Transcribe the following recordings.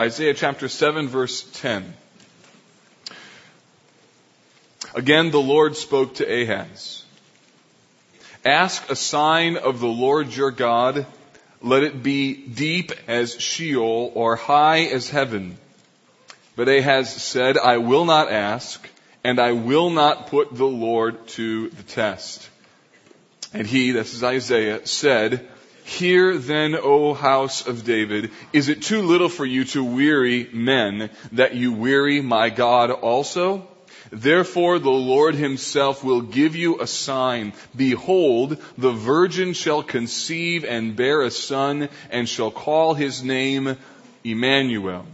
Isaiah chapter 7 verse 10. Again, the Lord spoke to Ahaz. Ask a sign of the Lord your God. Let it be deep as Sheol or high as heaven. But Ahaz said, I will not ask, and I will not put the Lord to the test. And he, this is Isaiah, said, Hear then, O house of David, is it too little for you to weary men that you weary my God also? Therefore the Lord himself will give you a sign. Behold, the virgin shall conceive and bear a son and shall call his name Emmanuel.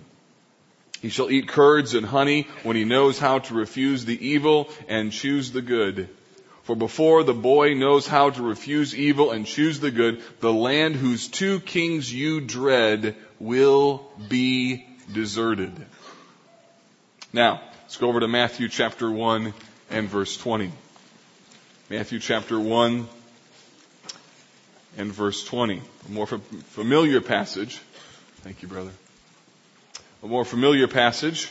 He shall eat curds and honey when he knows how to refuse the evil and choose the good. For before the boy knows how to refuse evil and choose the good, the land whose two kings you dread will be deserted. Now, let's go over to Matthew chapter 1 and verse 20. Matthew chapter 1 and verse 20. A more familiar passage. Thank you, brother. A more familiar passage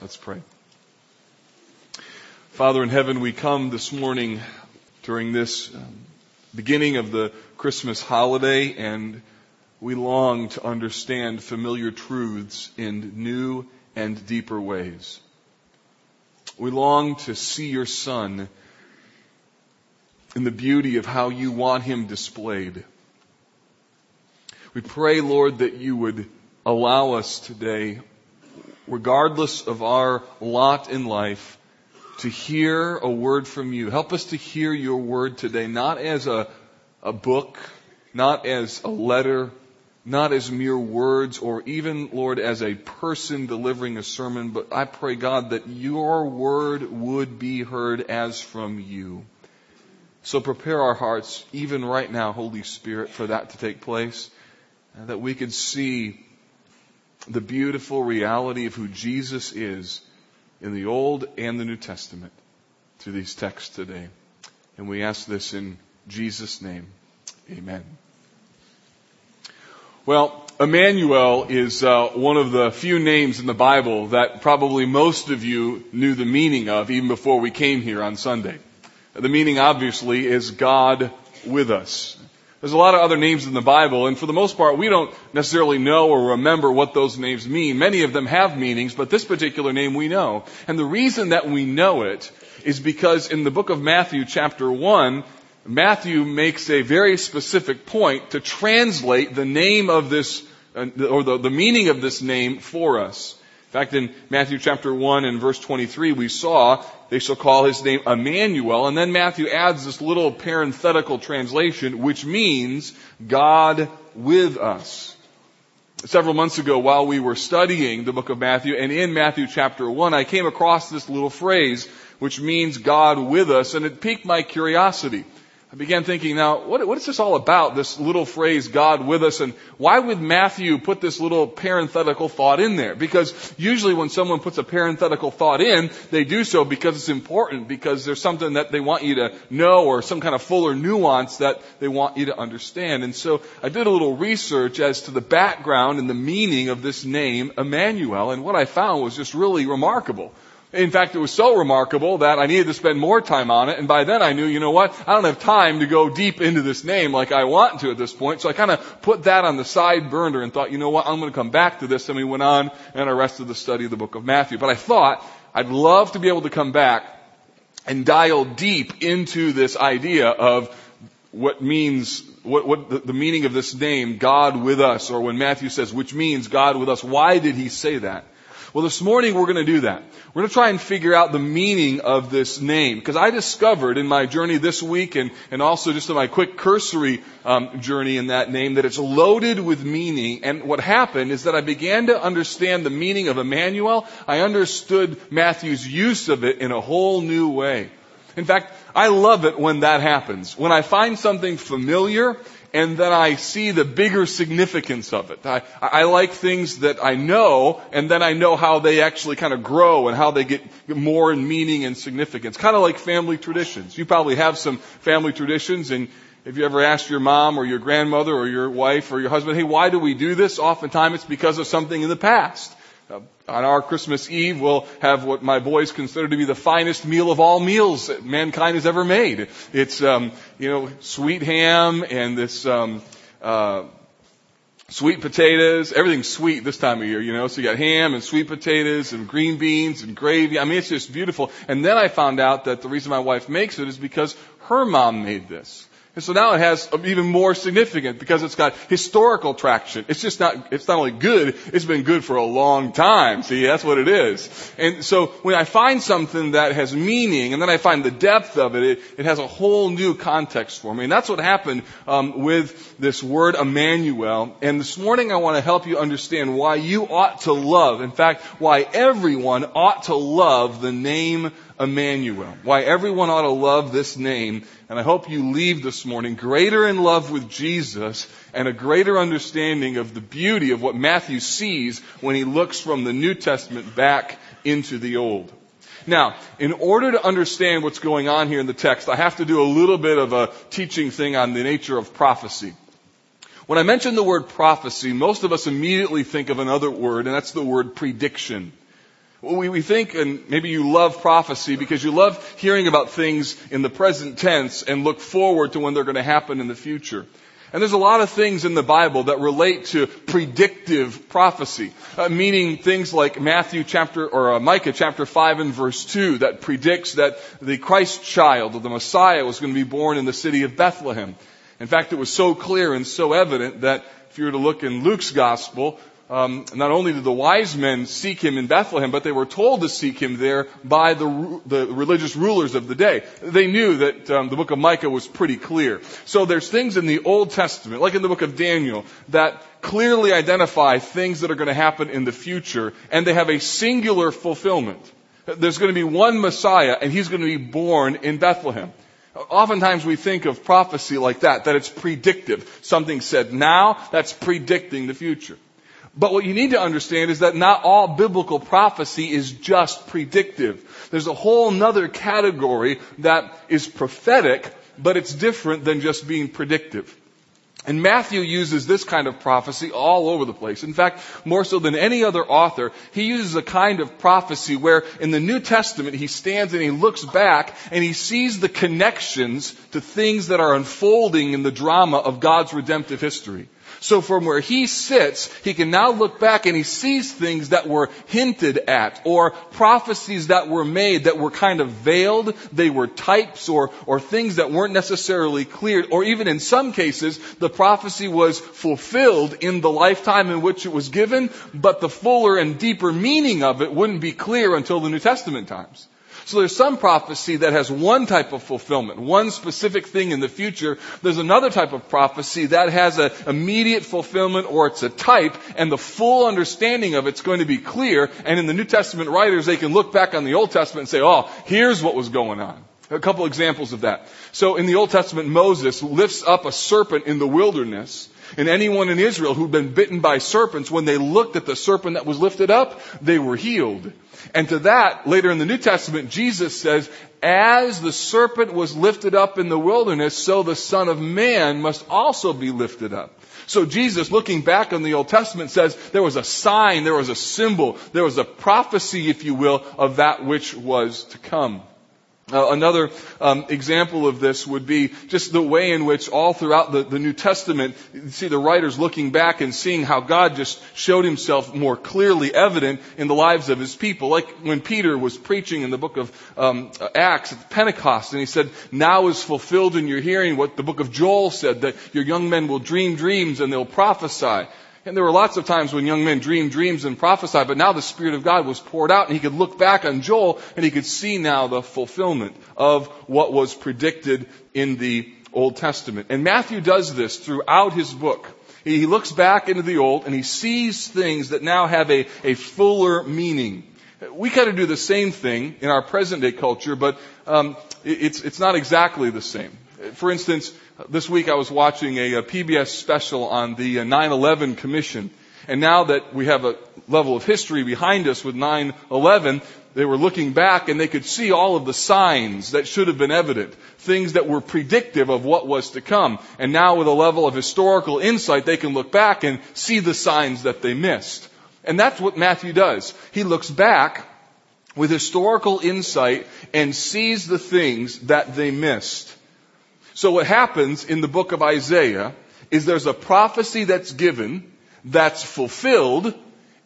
Let's pray. Father in heaven, we come this morning during this um, beginning of the Christmas holiday and we long to understand familiar truths in new and deeper ways. We long to see your son in the beauty of how you want him displayed. We pray, Lord, that you would allow us today regardless of our lot in life, to hear a word from you. Help us to hear your word today, not as a, a book, not as a letter, not as mere words, or even, Lord, as a person delivering a sermon, but I pray, God, that your word would be heard as from you. So prepare our hearts, even right now, Holy Spirit, for that to take place, that we could see the beautiful reality of who Jesus is in the Old and the New Testament through these texts today. And we ask this in Jesus' name. Amen. Well, Emmanuel is uh, one of the few names in the Bible that probably most of you knew the meaning of even before we came here on Sunday. The meaning obviously is God with us. There's a lot of other names in the Bible, and for the most part, we don't necessarily know or remember what those names mean. Many of them have meanings, but this particular name we know. And the reason that we know it is because in the book of Matthew chapter 1, Matthew makes a very specific point to translate the name of this, uh, or the, the meaning of this name for us. In fact, in Matthew chapter 1 and verse 23, we saw they shall call his name Emmanuel. And then Matthew adds this little parenthetical translation, which means God with us. Several months ago, while we were studying the book of Matthew, and in Matthew chapter 1, I came across this little phrase, which means God with us, and it piqued my curiosity. I began thinking, now, what, what is this all about, this little phrase, God with us, and why would Matthew put this little parenthetical thought in there? Because usually when someone puts a parenthetical thought in, they do so because it's important, because there's something that they want you to know, or some kind of fuller nuance that they want you to understand. And so I did a little research as to the background and the meaning of this name, Emmanuel, and what I found was just really remarkable. In fact, it was so remarkable that I needed to spend more time on it, and by then I knew, you know what, I don't have time to go deep into this name like I want to at this point, so I kind of put that on the side burner and thought, you know what, I'm going to come back to this, and we went on and arrested the study of the book of Matthew. But I thought, I'd love to be able to come back and dial deep into this idea of what means, what, what the, the meaning of this name, God with us, or when Matthew says, which means God with us, why did he say that? Well, this morning we're going to do that. We're going to try and figure out the meaning of this name. Because I discovered in my journey this week and, and also just in my quick cursory um, journey in that name that it's loaded with meaning. And what happened is that I began to understand the meaning of Emmanuel. I understood Matthew's use of it in a whole new way. In fact, I love it when that happens. When I find something familiar and then I see the bigger significance of it. I, I like things that I know, and then I know how they actually kind of grow and how they get more in meaning and significance. Kind of like family traditions. You probably have some family traditions, and if you ever asked your mom or your grandmother or your wife or your husband, hey, why do we do this? Oftentimes it's because of something in the past. Uh, on our Christmas Eve, we'll have what my boys consider to be the finest meal of all meals that mankind has ever made. It's, um, you know, sweet ham and this, um, uh, sweet potatoes, everything's sweet this time of year, you know, so you got ham and sweet potatoes and green beans and gravy. I mean, it's just beautiful. And then I found out that the reason my wife makes it is because her mom made this. And so now it has even more significance because it's got historical traction. It's just not, it's not only good, it's been good for a long time. See, that's what it is. And so when I find something that has meaning and then I find the depth of it, it, it has a whole new context for me. And that's what happened um, with this word Emmanuel. And this morning I want to help you understand why you ought to love, in fact, why everyone ought to love the name Emmanuel. Why everyone ought to love this name. And I hope you leave this morning greater in love with Jesus and a greater understanding of the beauty of what Matthew sees when he looks from the New Testament back into the Old. Now, in order to understand what's going on here in the text, I have to do a little bit of a teaching thing on the nature of prophecy. When I mention the word prophecy, most of us immediately think of another word, and that's the word prediction. We, we think, and maybe you love prophecy because you love hearing about things in the present tense and look forward to when they're going to happen in the future. And there's a lot of things in the Bible that relate to predictive prophecy, uh, meaning things like Matthew chapter or uh, Micah chapter 5 and verse 2 that predicts that the Christ child or the Messiah was going to be born in the city of Bethlehem. In fact, it was so clear and so evident that if you were to look in Luke's gospel, um, not only did the wise men seek him in Bethlehem, but they were told to seek him there by the, the religious rulers of the day. They knew that um, the book of Micah was pretty clear. So there's things in the Old Testament, like in the book of Daniel, that clearly identify things that are going to happen in the future, and they have a singular fulfillment. There's going to be one Messiah, and he's going to be born in Bethlehem. Oftentimes we think of prophecy like that, that it's predictive. Something said now, that's predicting the future. But what you need to understand is that not all biblical prophecy is just predictive. There's a whole nother category that is prophetic, but it's different than just being predictive. And Matthew uses this kind of prophecy all over the place. In fact, more so than any other author, he uses a kind of prophecy where in the New Testament he stands and he looks back and he sees the connections to things that are unfolding in the drama of God's redemptive history. So from where he sits, he can now look back and he sees things that were hinted at or prophecies that were made that were kind of veiled. They were types or, or things that weren't necessarily clear. Or even in some cases, the prophecy was fulfilled in the lifetime in which it was given, but the fuller and deeper meaning of it wouldn't be clear until the New Testament times. So there's some prophecy that has one type of fulfillment, one specific thing in the future. There's another type of prophecy that has an immediate fulfillment or it's a type and the full understanding of it's going to be clear. And in the New Testament writers, they can look back on the Old Testament and say, oh, here's what was going on. A couple examples of that. So in the Old Testament, Moses lifts up a serpent in the wilderness and anyone in Israel who'd been bitten by serpents, when they looked at the serpent that was lifted up, they were healed. And to that, later in the New Testament, Jesus says, as the serpent was lifted up in the wilderness, so the Son of Man must also be lifted up. So Jesus, looking back on the Old Testament, says there was a sign, there was a symbol, there was a prophecy, if you will, of that which was to come. Uh, another um, example of this would be just the way in which all throughout the, the New Testament, you see the writers looking back and seeing how God just showed himself more clearly evident in the lives of his people. Like when Peter was preaching in the book of um, Acts at Pentecost, and he said, now is fulfilled in your hearing what the book of Joel said, that your young men will dream dreams and they'll prophesy. And there were lots of times when young men dreamed dreams and prophesied, but now the Spirit of God was poured out and he could look back on Joel and he could see now the fulfillment of what was predicted in the Old Testament. And Matthew does this throughout his book. He looks back into the Old and he sees things that now have a, a fuller meaning. We kind of do the same thing in our present day culture, but um, it's, it's not exactly the same. For instance, this week I was watching a, a PBS special on the 9-11 uh, Commission. And now that we have a level of history behind us with 9-11, they were looking back and they could see all of the signs that should have been evident, things that were predictive of what was to come. And now with a level of historical insight, they can look back and see the signs that they missed. And that's what Matthew does. He looks back with historical insight and sees the things that they missed. So what happens in the book of Isaiah is there's a prophecy that's given that's fulfilled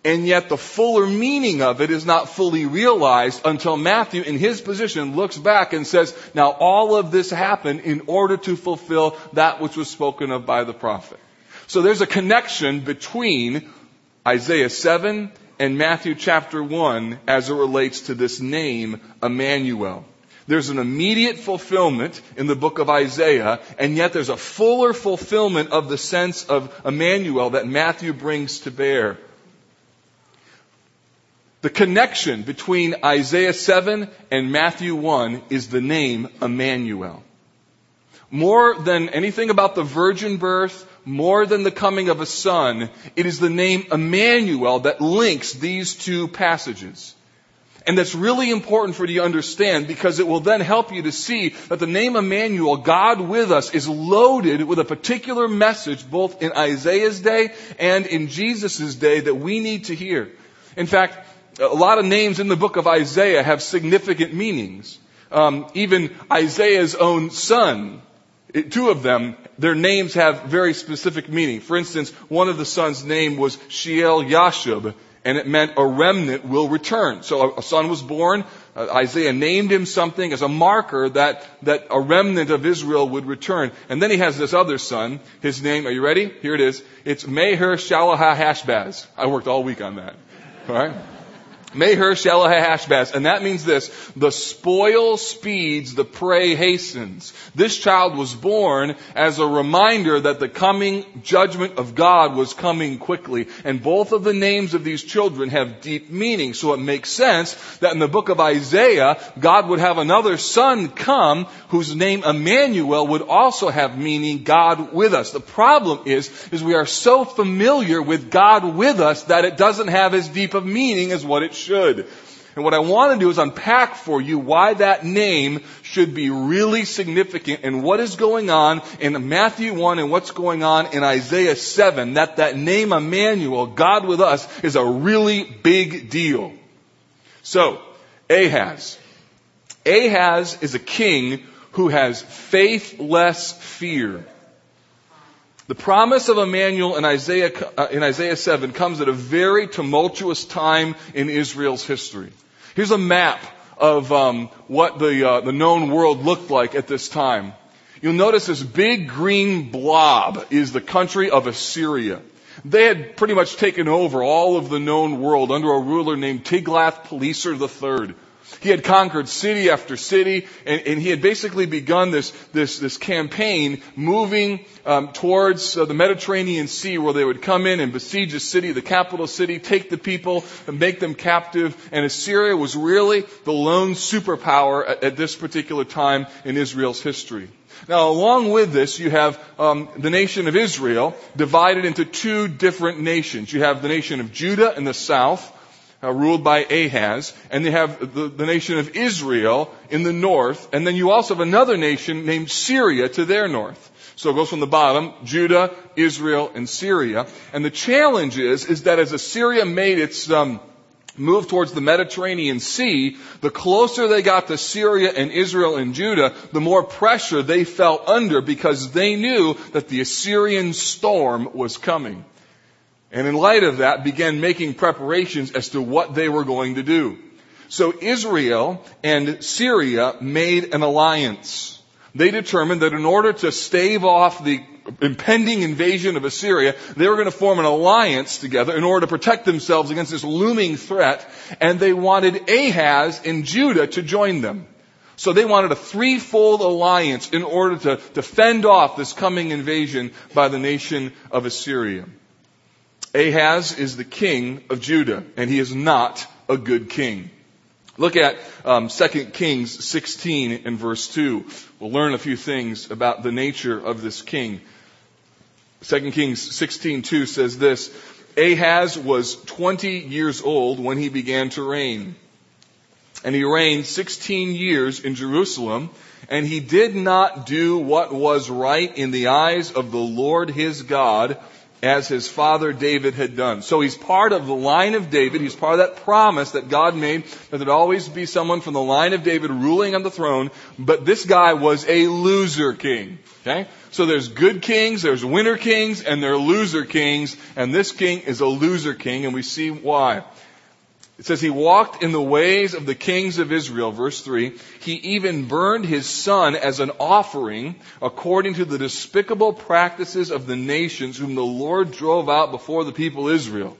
and yet the fuller meaning of it is not fully realized until Matthew in his position looks back and says, now all of this happened in order to fulfill that which was spoken of by the prophet. So there's a connection between Isaiah 7 and Matthew chapter 1 as it relates to this name, Emmanuel. There's an immediate fulfillment in the book of Isaiah, and yet there's a fuller fulfillment of the sense of Emmanuel that Matthew brings to bear. The connection between Isaiah 7 and Matthew 1 is the name Emmanuel. More than anything about the virgin birth, more than the coming of a son, it is the name Emmanuel that links these two passages. And that's really important for you to understand because it will then help you to see that the name Emmanuel, God with us, is loaded with a particular message both in Isaiah's day and in Jesus' day that we need to hear. In fact, a lot of names in the book of Isaiah have significant meanings. Um, even Isaiah's own son, two of them, their names have very specific meaning. For instance, one of the sons' name was Sheal Yashub, and it meant a remnant will return. So a, son was born. Uh, Isaiah named him something as a marker that, that a remnant of Israel would return. And then he has this other son. His name, are you ready? Here it is. It's Maher-shalal-hash-baz. I worked all week on that. All right? Meher. And that means this. The spoil speeds, the prey hastens. This child was born as a reminder that the coming judgment of God was coming quickly. And both of the names of these children have deep meaning. So it makes sense that in the book of Isaiah, God would have another son come whose name Emmanuel would also have meaning God with us. The problem is, is we are so familiar with God with us that it doesn't have as deep of meaning as what it should should. And what I want to do is unpack for you why that name should be really significant and what is going on in Matthew 1 and what's going on in Isaiah 7. That that name Emmanuel, God with us, is a really big deal. So, Ahaz. Ahaz is a king who has faithless fear. The promise of Emmanuel in Isaiah, uh, in Isaiah 7 comes at a very tumultuous time in Israel's history. Here's a map of um, what the, uh, the known world looked like at this time. You'll notice this big green blob is the country of Assyria. They had pretty much taken over all of the known world under a ruler named Tiglath-Pileser III. He had conquered city after city, and, and he had basically begun this, this, this campaign moving um, towards uh, the Mediterranean Sea where they would come in and besiege a city, the capital city, take the people and make them captive. And Assyria was really the lone superpower at, at this particular time in Israel's history. Now, along with this, you have um, the nation of Israel divided into two different nations. You have the nation of Judah in the south, uh, ruled by Ahaz, and they have the, the nation of Israel in the north, and then you also have another nation named Syria to their north. So it goes from the bottom, Judah, Israel, and Syria. And the challenge is, is that as Assyria made its, um, move towards the Mediterranean Sea, the closer they got to Syria and Israel and Judah, the more pressure they felt under because they knew that the Assyrian storm was coming. And in light of that, began making preparations as to what they were going to do. So Israel and Syria made an alliance. They determined that in order to stave off the impending invasion of Assyria, they were going to form an alliance together in order to protect themselves against this looming threat, and they wanted Ahaz in Judah to join them. So they wanted a threefold alliance in order to, to fend off this coming invasion by the nation of Assyria. Ahaz is the king of Judah, and he is not a good king. Look at um, 2 Kings 16 and verse 2. We'll learn a few things about the nature of this king. 2 Kings 16:2 says this, Ahaz was 20 years old when he began to reign. And he reigned 16 years in Jerusalem, and he did not do what was right in the eyes of the Lord his God, as his father David had done. So he's part of the line of David. He's part of that promise that God made that there'd always be someone from the line of David ruling on the throne. But this guy was a loser king. Okay? So there's good kings, there's winner kings, and there are loser kings. And this king is a loser king, and we see why. It says he walked in the ways of the kings of Israel, verse 3. He even burned his son as an offering according to the despicable practices of the nations whom the Lord drove out before the people Israel.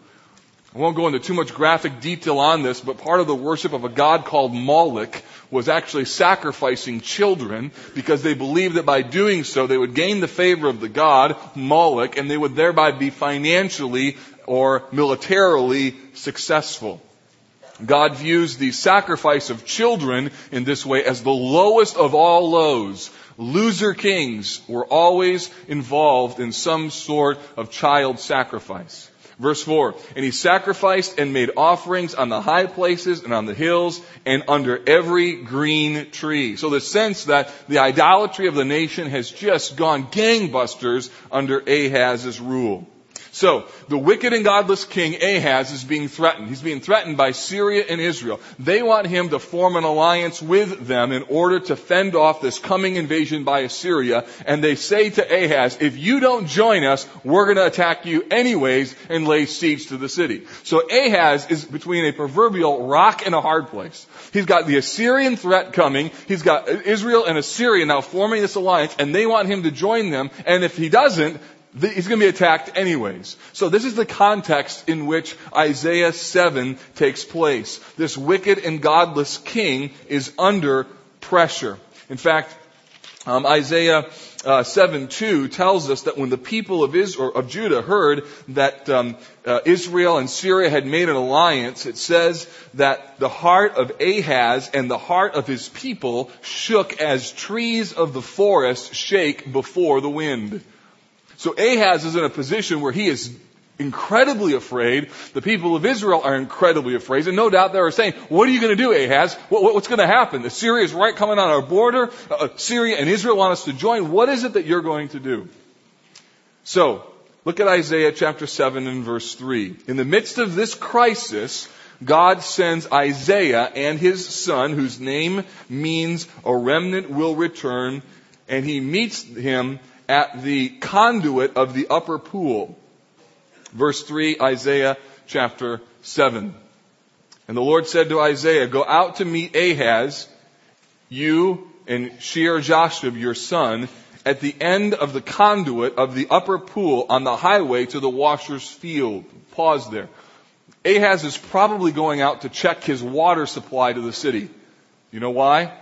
I won't go into too much graphic detail on this, but part of the worship of a god called Moloch was actually sacrificing children because they believed that by doing so they would gain the favor of the god, Moloch, and they would thereby be financially or militarily successful. God views the sacrifice of children in this way as the lowest of all lows. Loser kings were always involved in some sort of child sacrifice. Verse 4, and he sacrificed and made offerings on the high places and on the hills and under every green tree. So the sense that the idolatry of the nation has just gone gangbusters under Ahaz's rule. So, the wicked and godless king Ahaz is being threatened. He's being threatened by Syria and Israel. They want him to form an alliance with them in order to fend off this coming invasion by Assyria. And they say to Ahaz, if you don't join us, we're going to attack you anyways and lay siege to the city. So Ahaz is between a proverbial rock and a hard place. He's got the Assyrian threat coming. He's got Israel and Assyria now forming this alliance and they want him to join them. And if he doesn't, he's going to be attacked anyways. So this is the context in which Isaiah 7 takes place. This wicked and godless king is under pressure. In fact, um, Isaiah uh, 7 2 tells us that when the people of Israel, of Judah heard that um, uh, Israel and Syria had made an alliance, it says that the heart of Ahaz and the heart of his people shook as trees of the forest shake before the wind. So Ahaz is in a position where he is incredibly afraid. The people of Israel are incredibly afraid. And no doubt they are saying, what are you going to do, Ahaz? What, what's going to happen? Syria is right coming on our border. Uh, uh, Syria and Israel want us to join. What is it that you're going to do? So, look at Isaiah chapter 7 and verse 3. In the midst of this crisis, God sends Isaiah and his son, whose name means a remnant will return, and he meets him at the conduit of the upper pool. Verse 3, Isaiah chapter 7. And the Lord said to Isaiah, Go out to meet Ahaz, you and Shear Jashub, your son, at the end of the conduit of the upper pool on the highway to the washer's field. Pause there. Ahaz is probably going out to check his water supply to the city. You know why?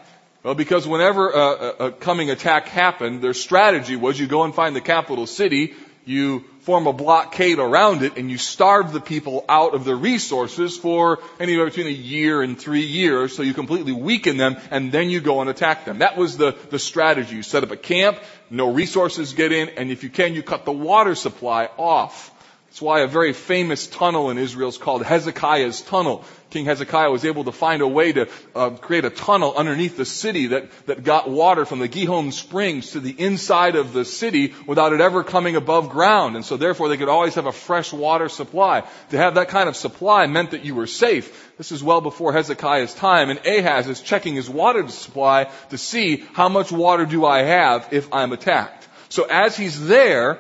Well, because whenever a, a, coming attack happened, their strategy was you go and find the capital city, you form a blockade around it, and you starve the people out of their resources for anywhere between a year and three years, so you completely weaken them, and then you go and attack them. That was the, the strategy. You set up a camp, no resources get in, and if you can, you cut the water supply off. That's why a very famous tunnel in Israel is called Hezekiah's Tunnel. King Hezekiah was able to find a way to uh, create a tunnel underneath the city that, that got water from the Gihon Springs to the inside of the city without it ever coming above ground. And so therefore they could always have a fresh water supply. To have that kind of supply meant that you were safe. This is well before Hezekiah's time and Ahaz is checking his water supply to see how much water do I have if I'm attacked. So as he's there,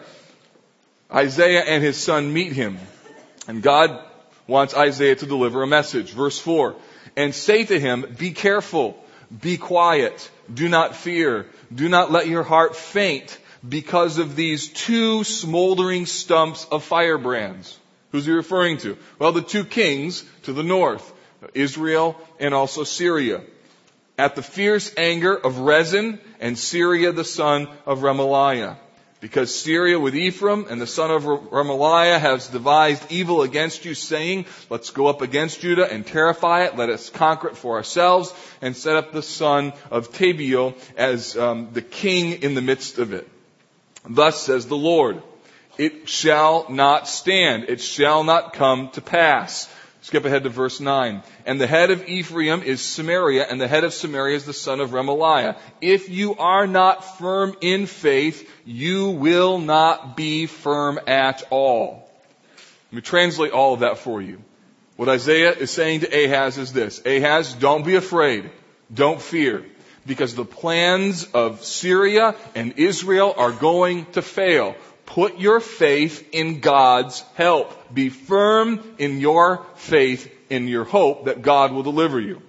Isaiah and his son meet him. And God wants Isaiah to deliver a message. Verse 4. And say to him, be careful, be quiet, do not fear, do not let your heart faint because of these two smoldering stumps of firebrands. Who's he referring to? Well, the two kings to the north, Israel and also Syria. At the fierce anger of Rezin and Syria the son of Remaliah. Because Syria with Ephraim and the son of Remaliah has devised evil against you, saying, Let's go up against Judah and terrify it. Let us conquer it for ourselves and set up the son of Tabeel as um, the king in the midst of it. Thus says the Lord, It shall not stand. It shall not come to pass. Skip ahead to verse 9. And the head of Ephraim is Samaria, and the head of Samaria is the son of Remaliah. If you are not firm in faith, you will not be firm at all. Let me translate all of that for you. What Isaiah is saying to Ahaz is this. Ahaz, don't be afraid. Don't fear. Because the plans of Syria and Israel are going to fail. Put your faith in God's help. Be firm in your faith, in your hope that God will deliver you.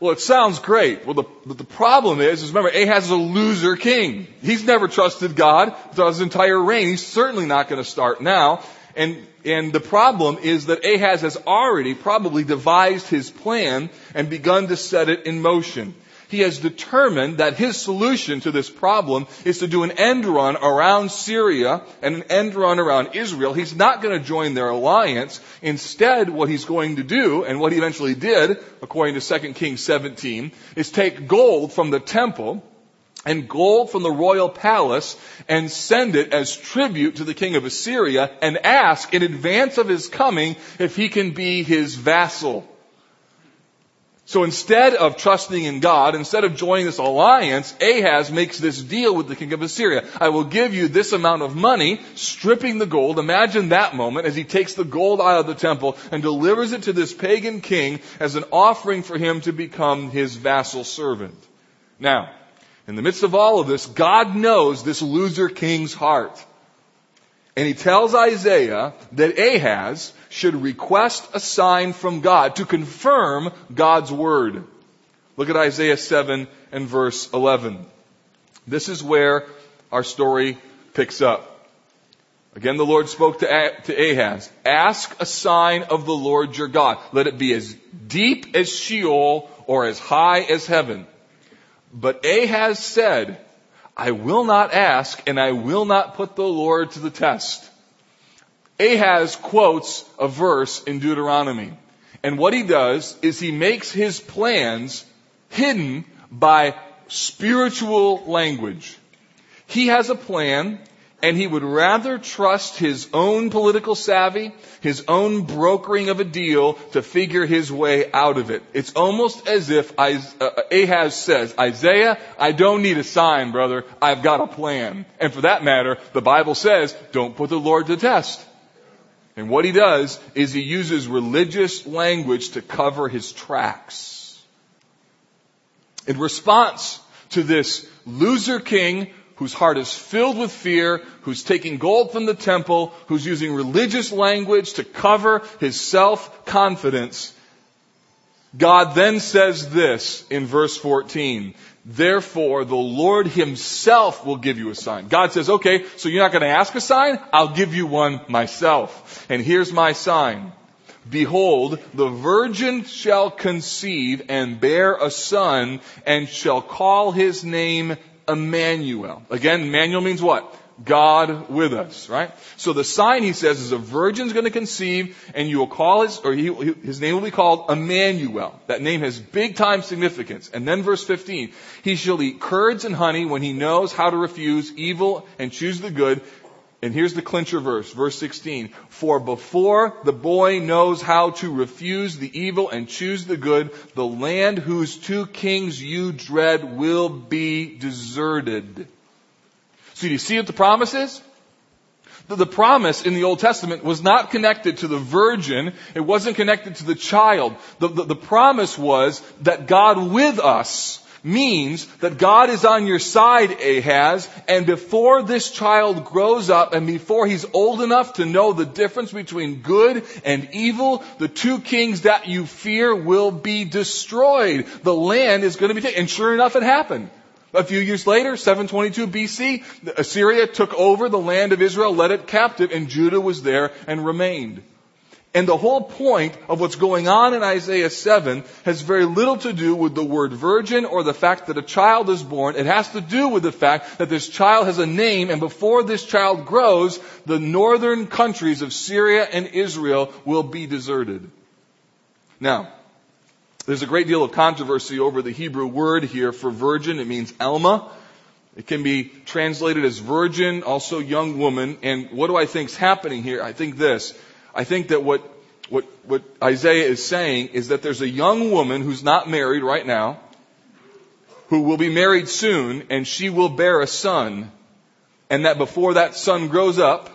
Well, it sounds great. Well, the, the problem is, is remember, Ahaz is a loser king. He's never trusted God throughout his entire reign. He's certainly not going to start now. And, and the problem is that Ahaz has already probably devised his plan and begun to set it in motion he has determined that his solution to this problem is to do an end run around Syria and an end run around Israel. He's not going to join their alliance. Instead, what he's going to do, and what he eventually did, according to 2 Kings 17, is take gold from the temple and gold from the royal palace and send it as tribute to the king of Assyria and ask in advance of his coming if he can be his vassal. So instead of trusting in God, instead of joining this alliance, Ahaz makes this deal with the king of Assyria. I will give you this amount of money, stripping the gold. Imagine that moment as he takes the gold out of the temple and delivers it to this pagan king as an offering for him to become his vassal servant. Now, in the midst of all of this, God knows this loser king's heart. And he tells Isaiah that Ahaz should request a sign from God to confirm God's word. Look at Isaiah 7 and verse 11. This is where our story picks up. Again, the Lord spoke to, Ahaz. Ask a sign of the Lord your God. Let it be as deep as Sheol or as high as heaven. But Ahaz said, I will not ask and I will not put the Lord to the test. Ahaz quotes a verse in Deuteronomy. And what he does is he makes his plans hidden by spiritual language. He has a plan and he would rather trust his own political savvy, his own brokering of a deal to figure his way out of it. It's almost as if uh, Ahaz says, Isaiah, I don't need a sign, brother. I've got a plan. And for that matter, the Bible says, don't put the Lord to test. And what he does is he uses religious language to cover his tracks. In response to this loser king whose heart is filled with fear, who's taking gold from the temple, who's using religious language to cover his self-confidence, God then says this in verse 14. Therefore, the Lord himself will give you a sign. God says, okay, so you're not going to ask a sign? I'll give you one myself. And here's my sign. Behold, the virgin shall conceive and bear a son and shall call his name Emmanuel. Again, Emmanuel means what? God with us, right? So the sign, he says, is a virgin's going to conceive, and you will call his, or he, his name will be called Emmanuel. That name has big time significance. And then verse 15, he shall eat curds and honey when he knows how to refuse evil and choose the good. And here's the clincher verse, verse 16. For before the boy knows how to refuse the evil and choose the good, the land whose two kings you dread will be deserted. Do you see what the promise is? The promise in the Old Testament was not connected to the virgin. It wasn't connected to the child. The, the, the promise was that God with us means that God is on your side, Ahaz, and before this child grows up and before he's old enough to know the difference between good and evil, the two kings that you fear will be destroyed. The land is going to be taken. And sure enough, it happened. A few years later, 722 BC, Assyria took over the land of Israel, led it captive, and Judah was there and remained. And the whole point of what's going on in Isaiah 7 has very little to do with the word virgin or the fact that a child is born. It has to do with the fact that this child has a name and before this child grows, the northern countries of Syria and Israel will be deserted. Now, there's a great deal of controversy over the Hebrew word here for virgin. It means Alma. It can be translated as virgin, also young woman. And what do I think is happening here? I think this. I think that what, what, what Isaiah is saying is that there's a young woman who's not married right now, who will be married soon, and she will bear a son, and that before that son grows up,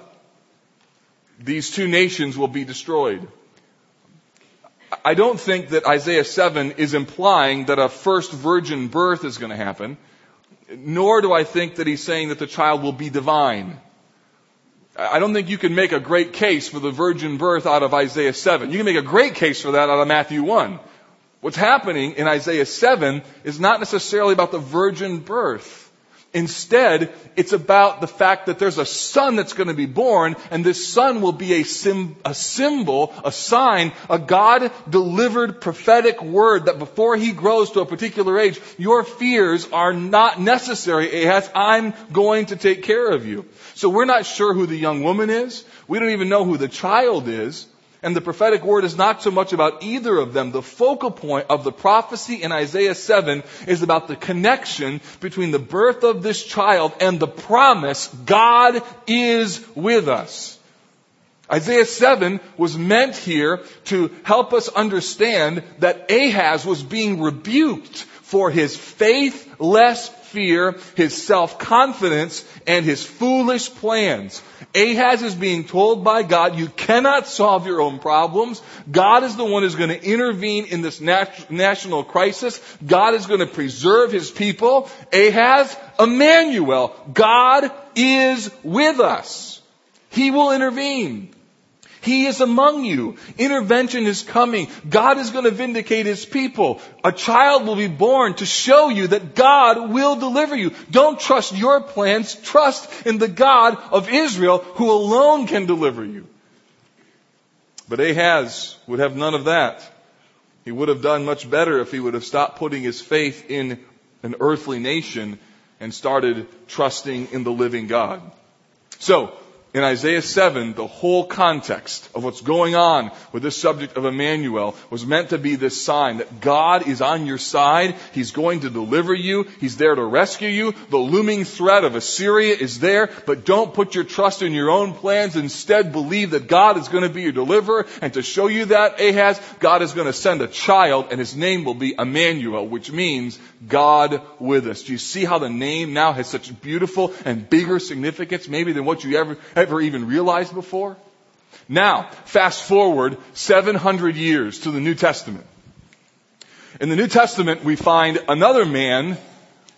these two nations will be destroyed. I don't think that Isaiah 7 is implying that a first virgin birth is going to happen, nor do I think that he's saying that the child will be divine. I don't think you can make a great case for the virgin birth out of Isaiah 7. You can make a great case for that out of Matthew 1. What's happening in Isaiah 7 is not necessarily about the virgin birth. Instead, it's about the fact that there's a son that's going to be born, and this son will be a, sim, a symbol, a sign, a God delivered prophetic word that before he grows to a particular age, your fears are not necessary, Ahaz. I'm going to take care of you. So we're not sure who the young woman is. We don't even know who the child is. And the prophetic word is not so much about either of them. The focal point of the prophecy in Isaiah 7 is about the connection between the birth of this child and the promise God is with us. Isaiah 7 was meant here to help us understand that Ahaz was being rebuked for his faithless fear, his self-confidence, and his foolish plans. Ahaz is being told by God, you cannot solve your own problems. God is the one who's going to intervene in this nat- national crisis. God is going to preserve his people. Ahaz, Emmanuel, God is with us. He will intervene. He is among you. Intervention is coming. God is going to vindicate His people. A child will be born to show you that God will deliver you. Don't trust your plans. Trust in the God of Israel who alone can deliver you. But Ahaz would have none of that. He would have done much better if he would have stopped putting his faith in an earthly nation and started trusting in the living God. So, in Isaiah 7, the whole context of what's going on with this subject of Emmanuel was meant to be this sign that God is on your side. He's going to deliver you. He's there to rescue you. The looming threat of Assyria is there, but don't put your trust in your own plans. Instead, believe that God is going to be your deliverer. And to show you that, Ahaz, God is going to send a child and his name will be Emmanuel, which means God with us. Do you see how the name now has such beautiful and bigger significance maybe than what you ever, ever even realized before? Now, fast forward 700 years to the New Testament. In the New Testament, we find another man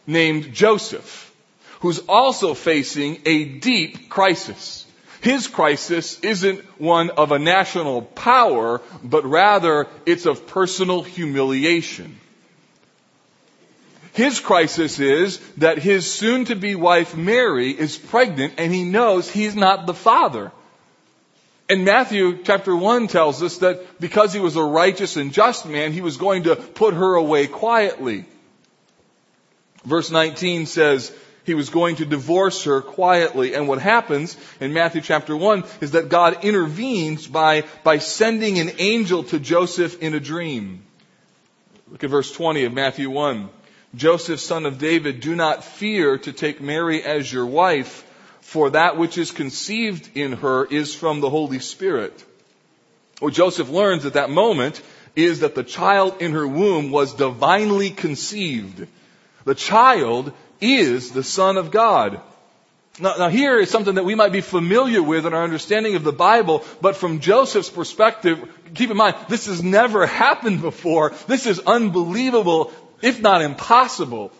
named Joseph, who's also facing a deep crisis. His crisis isn't one of a national power, but rather it's of personal humiliation. His crisis is that his soon to be wife Mary is pregnant and he knows he's not the father. And Matthew chapter 1 tells us that because he was a righteous and just man, he was going to put her away quietly. Verse 19 says, he was going to divorce her quietly. And what happens in Matthew chapter 1 is that God intervenes by, by sending an angel to Joseph in a dream. Look at verse 20 of Matthew 1. Joseph, son of David, do not fear to take Mary as your wife, for that which is conceived in her is from the Holy Spirit. What Joseph learns at that moment is that the child in her womb was divinely conceived. The child is the Son of God. Now, now, here is something that we might be familiar with in our understanding of the Bible, but from Joseph's perspective, keep in mind, this has never happened before. This is unbelievable, if not impossible.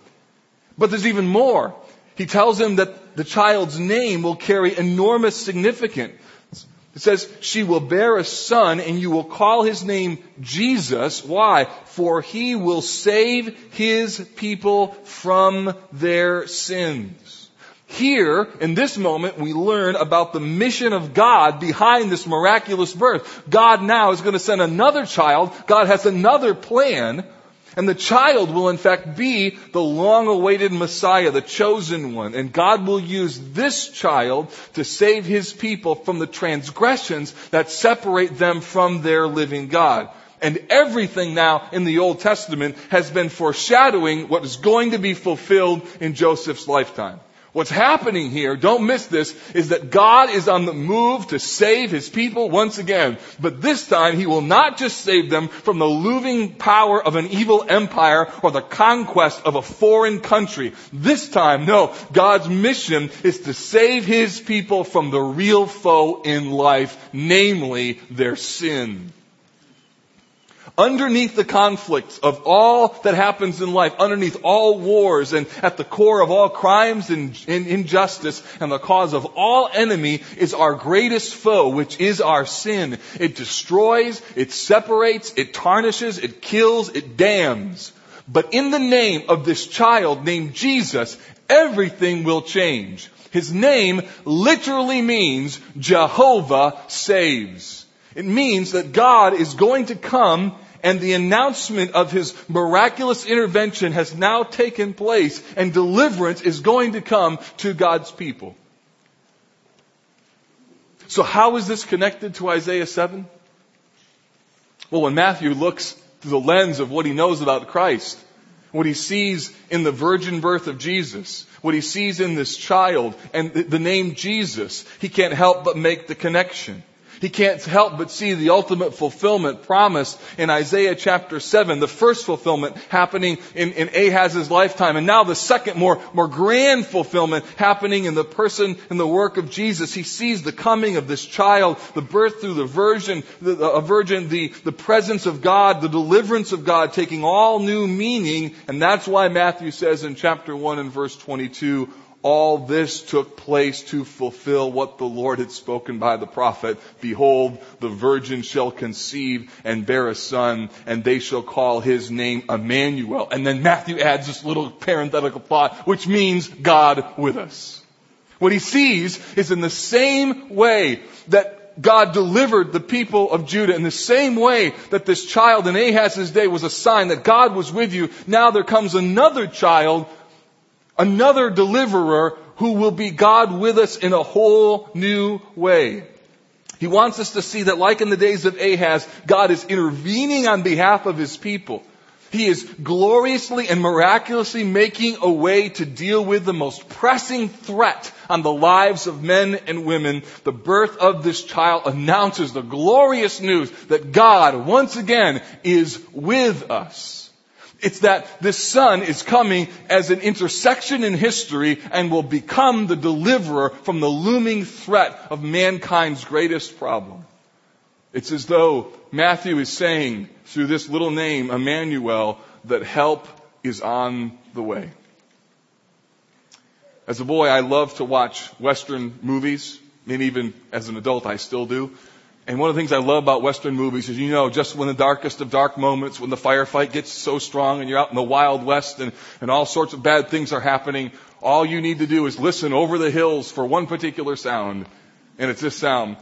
But there's even more. He tells him that the child's name will carry enormous significance. It says, she will bear a son and you will call his name Jesus. Why? For he will save his people from their sins. Here, in this moment, we learn about the mission of God behind this miraculous birth. God now is going to send another child. God has another plan. And the child will in fact be the long awaited Messiah, the chosen one. And God will use this child to save his people from the transgressions that separate them from their living God. And everything now in the Old Testament has been foreshadowing what is going to be fulfilled in Joseph's lifetime. What's happening here, don't miss this, is that God is on the move to save His people once again. But this time He will not just save them from the looming power of an evil empire or the conquest of a foreign country. This time, no, God's mission is to save His people from the real foe in life, namely their sin underneath the conflicts of all that happens in life, underneath all wars and at the core of all crimes and, and, injustice and the cause of all enemy is our greatest foe, which is our sin. It destroys, it separates, it tarnishes, it kills, it damns. But in the name of this child named Jesus, everything will change. His name literally means Jehovah saves. It means that God is going to come and the announcement of his miraculous intervention has now taken place and deliverance is going to come to God's people. So how is this connected to Isaiah 7? Well, when Matthew looks through the lens of what he knows about Christ, what he sees in the virgin birth of Jesus, what he sees in this child and the name Jesus, he can't help but make the connection. He can't help but see the ultimate fulfillment promised in Isaiah chapter 7. The first fulfillment happening in, in Ahaz's lifetime. And now the second more, more grand fulfillment happening in the person and the work of Jesus. He sees the coming of this child, the birth through the virgin, the, a virgin, the, the presence of God, the deliverance of God taking all new meaning. And that's why Matthew says in chapter 1 and verse 22, all this took place to fulfill what the Lord had spoken by the prophet. Behold, the virgin shall conceive and bear a son, and they shall call his name Emmanuel. And then Matthew adds this little parenthetical thought, which means God with us. What he sees is in the same way that God delivered the people of Judah in the same way that this child in Ahaz's day was a sign that God was with you. Now there comes another child another deliverer who will be God with us in a whole new way. He wants us to see that like in the days of Ahaz, God is intervening on behalf of his people. He is gloriously and miraculously making a way to deal with the most pressing threat on the lives of men and women. The birth of this child announces the glorious news that God once again is with us. It's that this son is coming as an intersection in history and will become the deliverer from the looming threat of mankind's greatest problem. It's as though Matthew is saying through this little name, Emmanuel, that help is on the way. As a boy, I loved to watch Western movies, and even as an adult, I still do. And one of the things I love about Western movies is, you know, just when the darkest of dark moments, when the firefight gets so strong and you're out in the Wild West and, and all sorts of bad things are happening, all you need to do is listen over the hills for one particular sound. And it's this sound.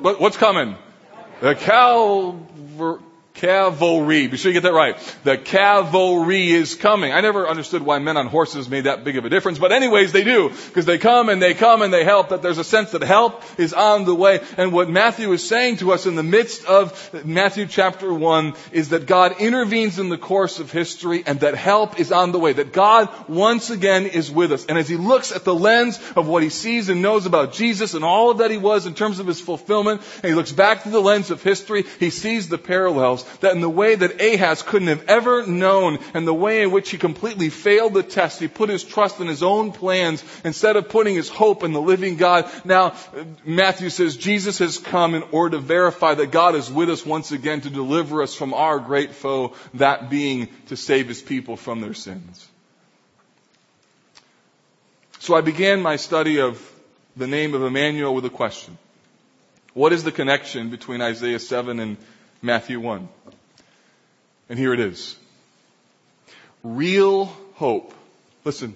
What, what's coming? The Calver, Cavalry. Be sure you get that right. The cavalry is coming. I never understood why men on horses made that big of a difference, but anyways, they do. Because they come and they come and they help, that there's a sense that help is on the way. And what Matthew is saying to us in the midst of Matthew chapter 1 is that God intervenes in the course of history and that help is on the way. That God once again is with us. And as he looks at the lens of what he sees and knows about Jesus and all of that he was in terms of his fulfillment, and he looks back to the lens of history, he sees the parallels that in the way that Ahaz couldn't have ever known and the way in which he completely failed the test, he put his trust in his own plans instead of putting his hope in the living God. Now, Matthew says Jesus has come in order to verify that God is with us once again to deliver us from our great foe, that being to save his people from their sins. So I began my study of the name of Emmanuel with a question. What is the connection between Isaiah 7 and Matthew 1. And here it is. Real hope. Listen.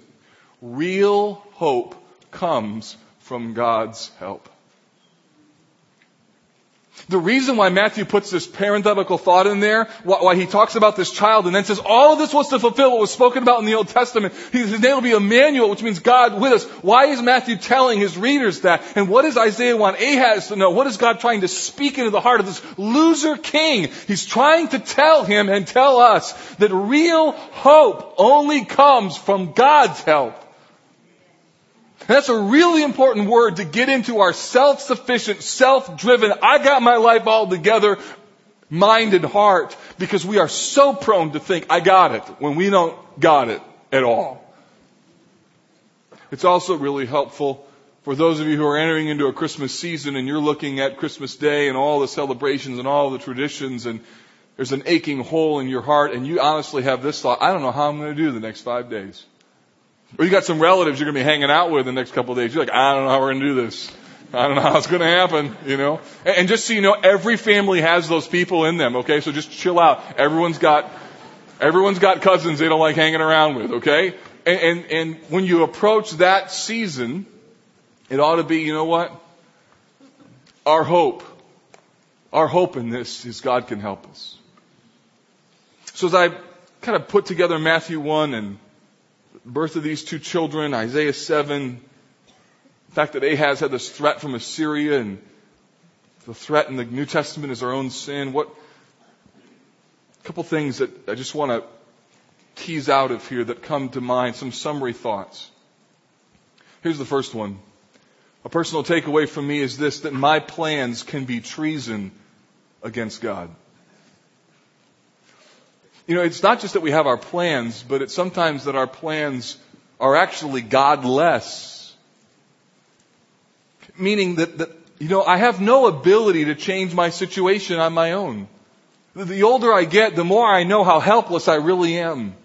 Real hope comes from God's help. The reason why Matthew puts this parenthetical thought in there, why he talks about this child and then says all of this was to fulfill what was spoken about in the Old Testament. His name will be Emmanuel, which means God with us. Why is Matthew telling his readers that? And what does Isaiah want Ahaz to know? What is God trying to speak into the heart of this loser king? He's trying to tell him and tell us that real hope only comes from God's help. That's a really important word to get into our self-sufficient, self-driven, I got my life all together mind and heart because we are so prone to think, I got it when we don't got it at all. It's also really helpful for those of you who are entering into a Christmas season and you're looking at Christmas Day and all the celebrations and all the traditions and there's an aching hole in your heart and you honestly have this thought, I don't know how I'm going to do the next five days. Or you got some relatives you're going to be hanging out with the next couple of days. You're like, I don't know how we're going to do this. I don't know how it's going to happen, you know. And just so you know, every family has those people in them, okay? So just chill out. Everyone's got, everyone's got cousins they don't like hanging around with, okay? And, and, and when you approach that season, it ought to be, you know what? Our hope, our hope in this is God can help us. So as I kind of put together Matthew 1 and birth of these two children, Isaiah 7, the fact that Ahaz had this threat from Assyria and the threat in the New Testament is our own sin. What, a couple things that I just want to tease out of here that come to mind, some summary thoughts. Here's the first one. A personal takeaway from me is this, that my plans can be treason against God. You know, it's not just that we have our plans, but it's sometimes that our plans are actually godless. Meaning that, that, you know, I have no ability to change my situation on my own. The older I get, the more I know how helpless I really am.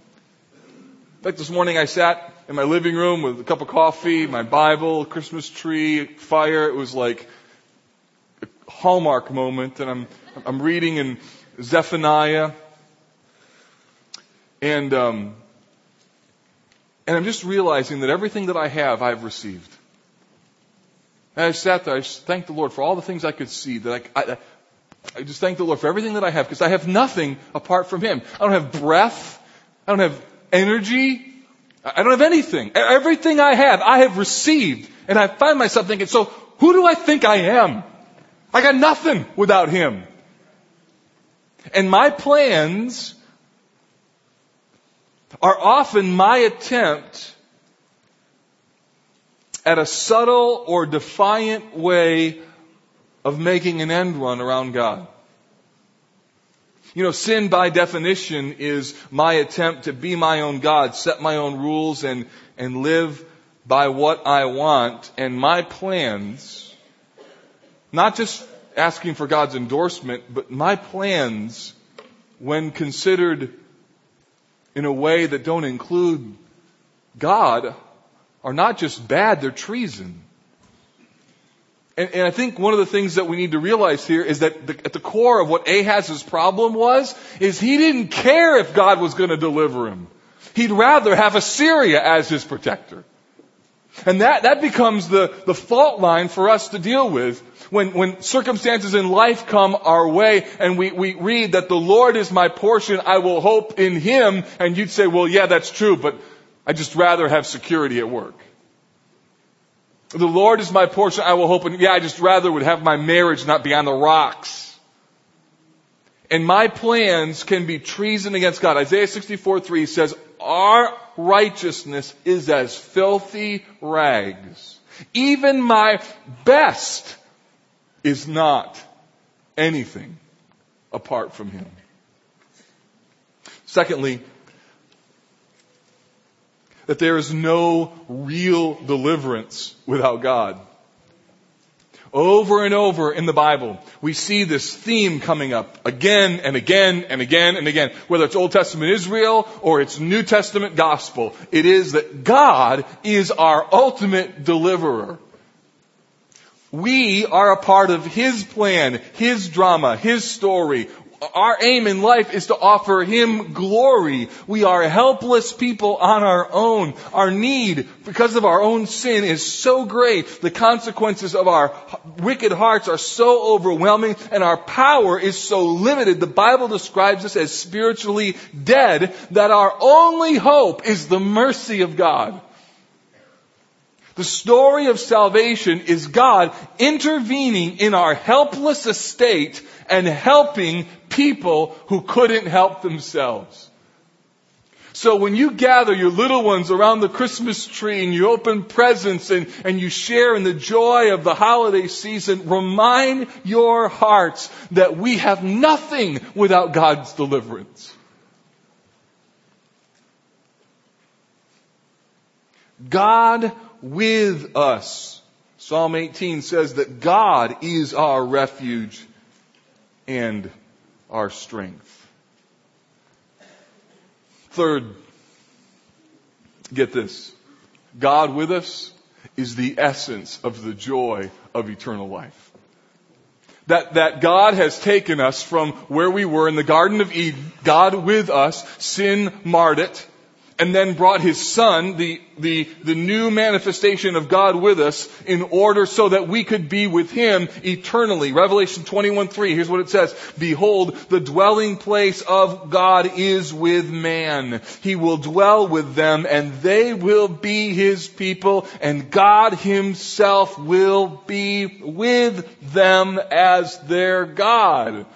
In fact, this morning I sat in my living room with a cup of coffee, my Bible, Christmas tree, fire. It was like a hallmark moment, and I'm I'm reading in Zephaniah, and, um, and I'm just realizing that everything that I have, I've received. And I sat there, I thanked the Lord for all the things I could see that I, I, I just thank the Lord for everything that I have because I have nothing apart from Him. I don't have breath. I don't have energy. I don't have anything. Everything I have, I have received. And I find myself thinking, so who do I think I am? I got nothing without Him. And my plans are often my attempt at a subtle or defiant way of making an end run around God. You know, sin by definition is my attempt to be my own God, set my own rules and, and live by what I want and my plans, not just asking for God's endorsement, but my plans when considered in a way that don't include God are not just bad, they're treason. And, and, I think one of the things that we need to realize here is that the, at the core of what Ahaz's problem was, is he didn't care if God was going to deliver him. He'd rather have Assyria as his protector. And that, that becomes the, the fault line for us to deal with when, when circumstances in life come our way and we, we read that the Lord is my portion, I will hope in Him, and you'd say, well, yeah, that's true, but I'd just rather have security at work. The Lord is my portion, I will hope in, yeah, I just rather would have my marriage not be on the rocks. And my plans can be treason against God. Isaiah 64 3 says, our righteousness is as filthy rags. Even my best is not anything apart from Him. Secondly, that there is no real deliverance without God. Over and over in the Bible, we see this theme coming up again and again and again and again. Whether it's Old Testament Israel or it's New Testament gospel, it is that God is our ultimate deliverer. We are a part of His plan, His drama, His story our aim in life is to offer Him glory. We are helpless people on our own. Our need, because of our own sin, is so great. The consequences of our wicked hearts are so overwhelming and our power is so limited. The Bible describes us as spiritually dead that our only hope is the mercy of God. The story of salvation is God intervening in our helpless estate and helping people who couldn't help themselves. So when you gather your little ones around the Christmas tree and you open presents and, and you share in the joy of the holiday season, remind your hearts that we have nothing without God's deliverance. God with us. Psalm 18 says that God is our refuge and our strength. Third, get this. God with us is the essence of the joy of eternal life. That, that God has taken us from where we were in the Garden of Eden, God with us, sin marred it, and then brought his son, the, the, the new manifestation of God with us, in order so that we could be with him eternally. Revelation 21 3, here's what it says. Behold, the dwelling place of God is with man. He will dwell with them, and they will be his people, and God himself will be with them as their God.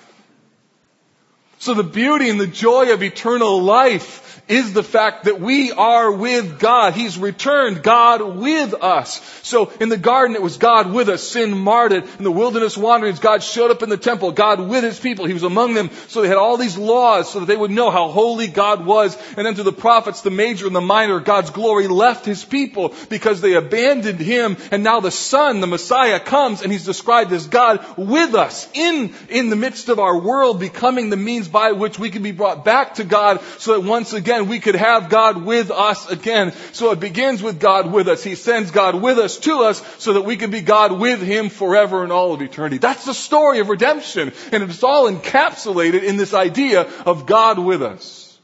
So the beauty and the joy of eternal life is the fact that we are with God. He's returned God with us. So in the garden it was God with us. Sin marred it. In the wilderness wanderings, God showed up in the temple. God with His people. He was among them. So they had all these laws so that they would know how holy God was. And then through the prophets, the major and the minor, God's glory left His people because they abandoned Him. And now the Son, the Messiah comes and He's described as God with us in, in the midst of our world becoming the means by which we can be brought back to God so that once again again, we could have God with us again. So it begins with God with us. He sends God with us to us so that we can be God with Him forever and all of eternity. That's the story of redemption. And it's all encapsulated in this idea of God with us.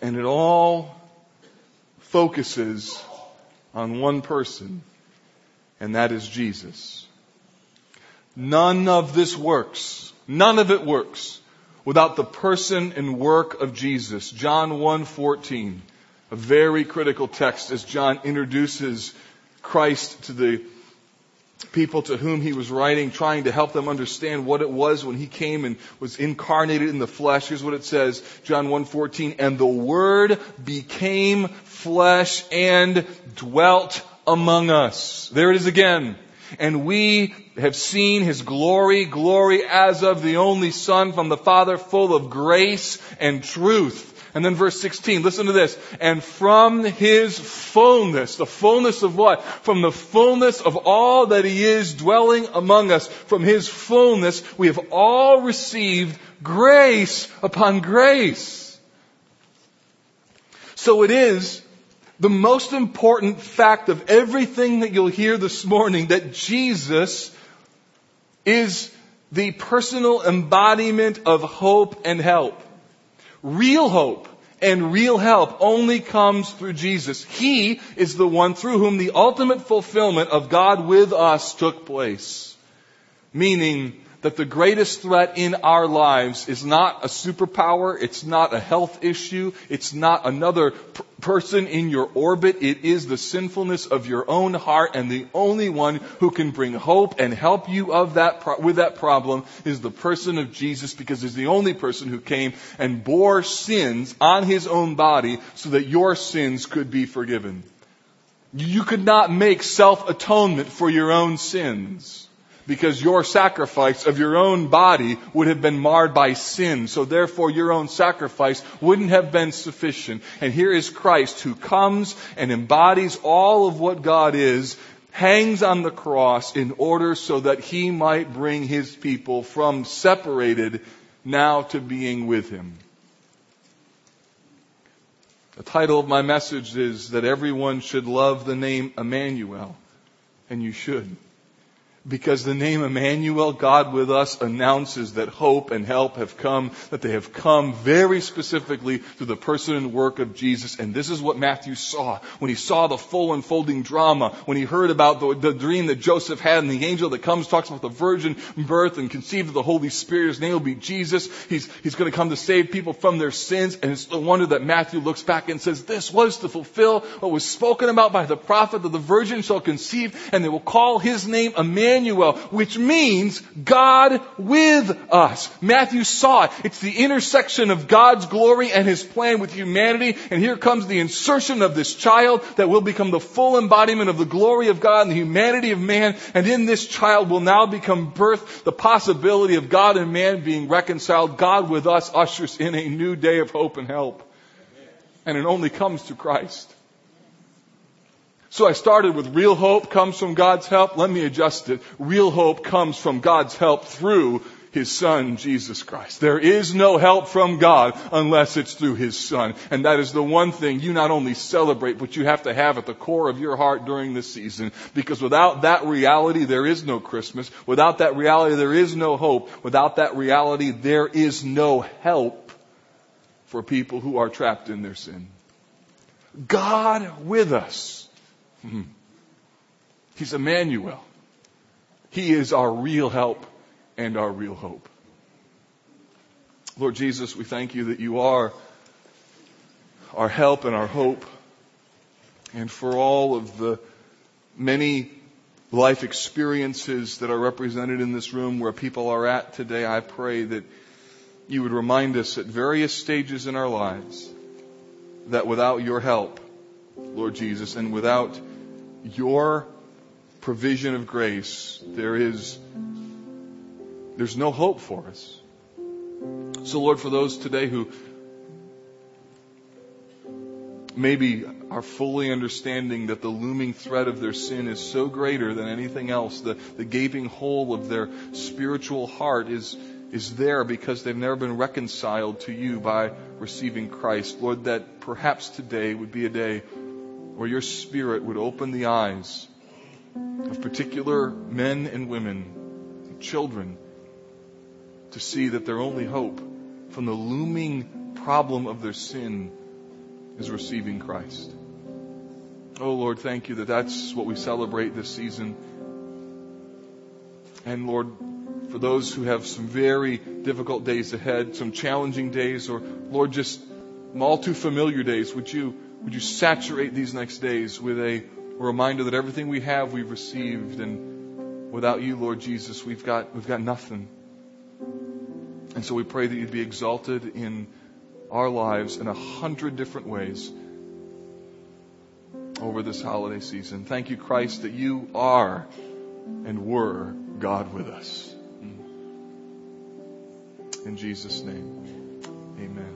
And it all focuses on one person, and that is Jesus. None of this works. None of it works without the person and work of Jesus. John 1:14, a very critical text as John introduces Christ to the people to whom he was writing, trying to help them understand what it was when he came and was incarnated in the flesh. Here's what it says, John 1:14, and the word became flesh and dwelt among us. There it is again and we have seen his glory, glory as of the only son from the Father, full of grace and truth. And then verse 16, listen to this. And from his fullness, the fullness of what? From the fullness of all that he is dwelling among us, from his fullness, we have all received grace upon grace. So it is the most important fact of everything that you'll hear this morning that Jesus is the personal embodiment of hope and help. Real hope and real help only comes through Jesus. He is the one through whom the ultimate fulfillment of God with us took place. Meaning, that the greatest threat in our lives is not a superpower, it's not a health issue, it's not another p- person in your orbit, it is the sinfulness of your own heart, and the only one who can bring hope and help you of that pro- with that problem is the person of Jesus, because he's the only person who came and bore sins on his own body so that your sins could be forgiven. You could not make self atonement for your own sins because your sacrifice of your own body would have been marred by sin. So therefore your own sacrifice wouldn't have been sufficient. And here is Christ who comes and embodies all of what God is, hangs on the cross in order so that he might bring his people from separated now to being with him. The title of my message is that everyone should love the name Emmanuel. And you should. Because the name Emmanuel, God with us, announces that hope and help have come, that they have come very specifically through the person and work of Jesus. And this is what Matthew saw when he saw the full unfolding drama, when he heard about the, the dream that Joseph had and the angel that comes talks about the virgin birth and conceived of the Holy Spirit. His name will be Jesus. He's, he's going to come to save people from their sins. And it's no wonder that Matthew looks back and says, this was to fulfill what was spoken about by the prophet that the virgin shall conceive and they will call his name Emmanuel Emmanuel, which means God with us. Matthew saw it. It's the intersection of God's glory and His plan with humanity. And here comes the insertion of this child that will become the full embodiment of the glory of God and the humanity of man. And in this child will now become birth the possibility of God and man being reconciled. God with us ushers in a new day of hope and help. And it only comes through Christ. So I started with real hope comes from God's help. Let me adjust it. Real hope comes from God's help through His Son, Jesus Christ. There is no help from God unless it's through His Son. And that is the one thing you not only celebrate, but you have to have at the core of your heart during this season. Because without that reality, there is no Christmas. Without that reality, there is no hope. Without that reality, there is no help for people who are trapped in their sin. God with us. Mm-hmm. He's Emmanuel. He is our real help and our real hope. Lord Jesus, we thank you that you are our help and our hope. And for all of the many life experiences that are represented in this room where people are at today, I pray that you would remind us at various stages in our lives that without your help, Lord Jesus, and without your provision of grace, there is, there's no hope for us. So Lord, for those today who maybe are fully understanding that the looming threat of their sin is so greater than anything else, the, the gaping hole of their spiritual heart is, is there because they've never been reconciled to you by receiving Christ. Lord, that perhaps today would be a day where your Spirit would open the eyes of particular men and women, children, to see that their only hope from the looming problem of their sin is receiving Christ. Oh Lord, thank you that that's what we celebrate this season. And Lord, for those who have some very difficult days ahead, some challenging days, or Lord, just all too familiar days, would you would you saturate these next days with a reminder that everything we have we've received and without you, Lord Jesus, we've got, we've got nothing. And so we pray that you'd be exalted in our lives in a hundred different ways over this holiday season. Thank you, Christ, that you are and were God with us. In Jesus' name, amen.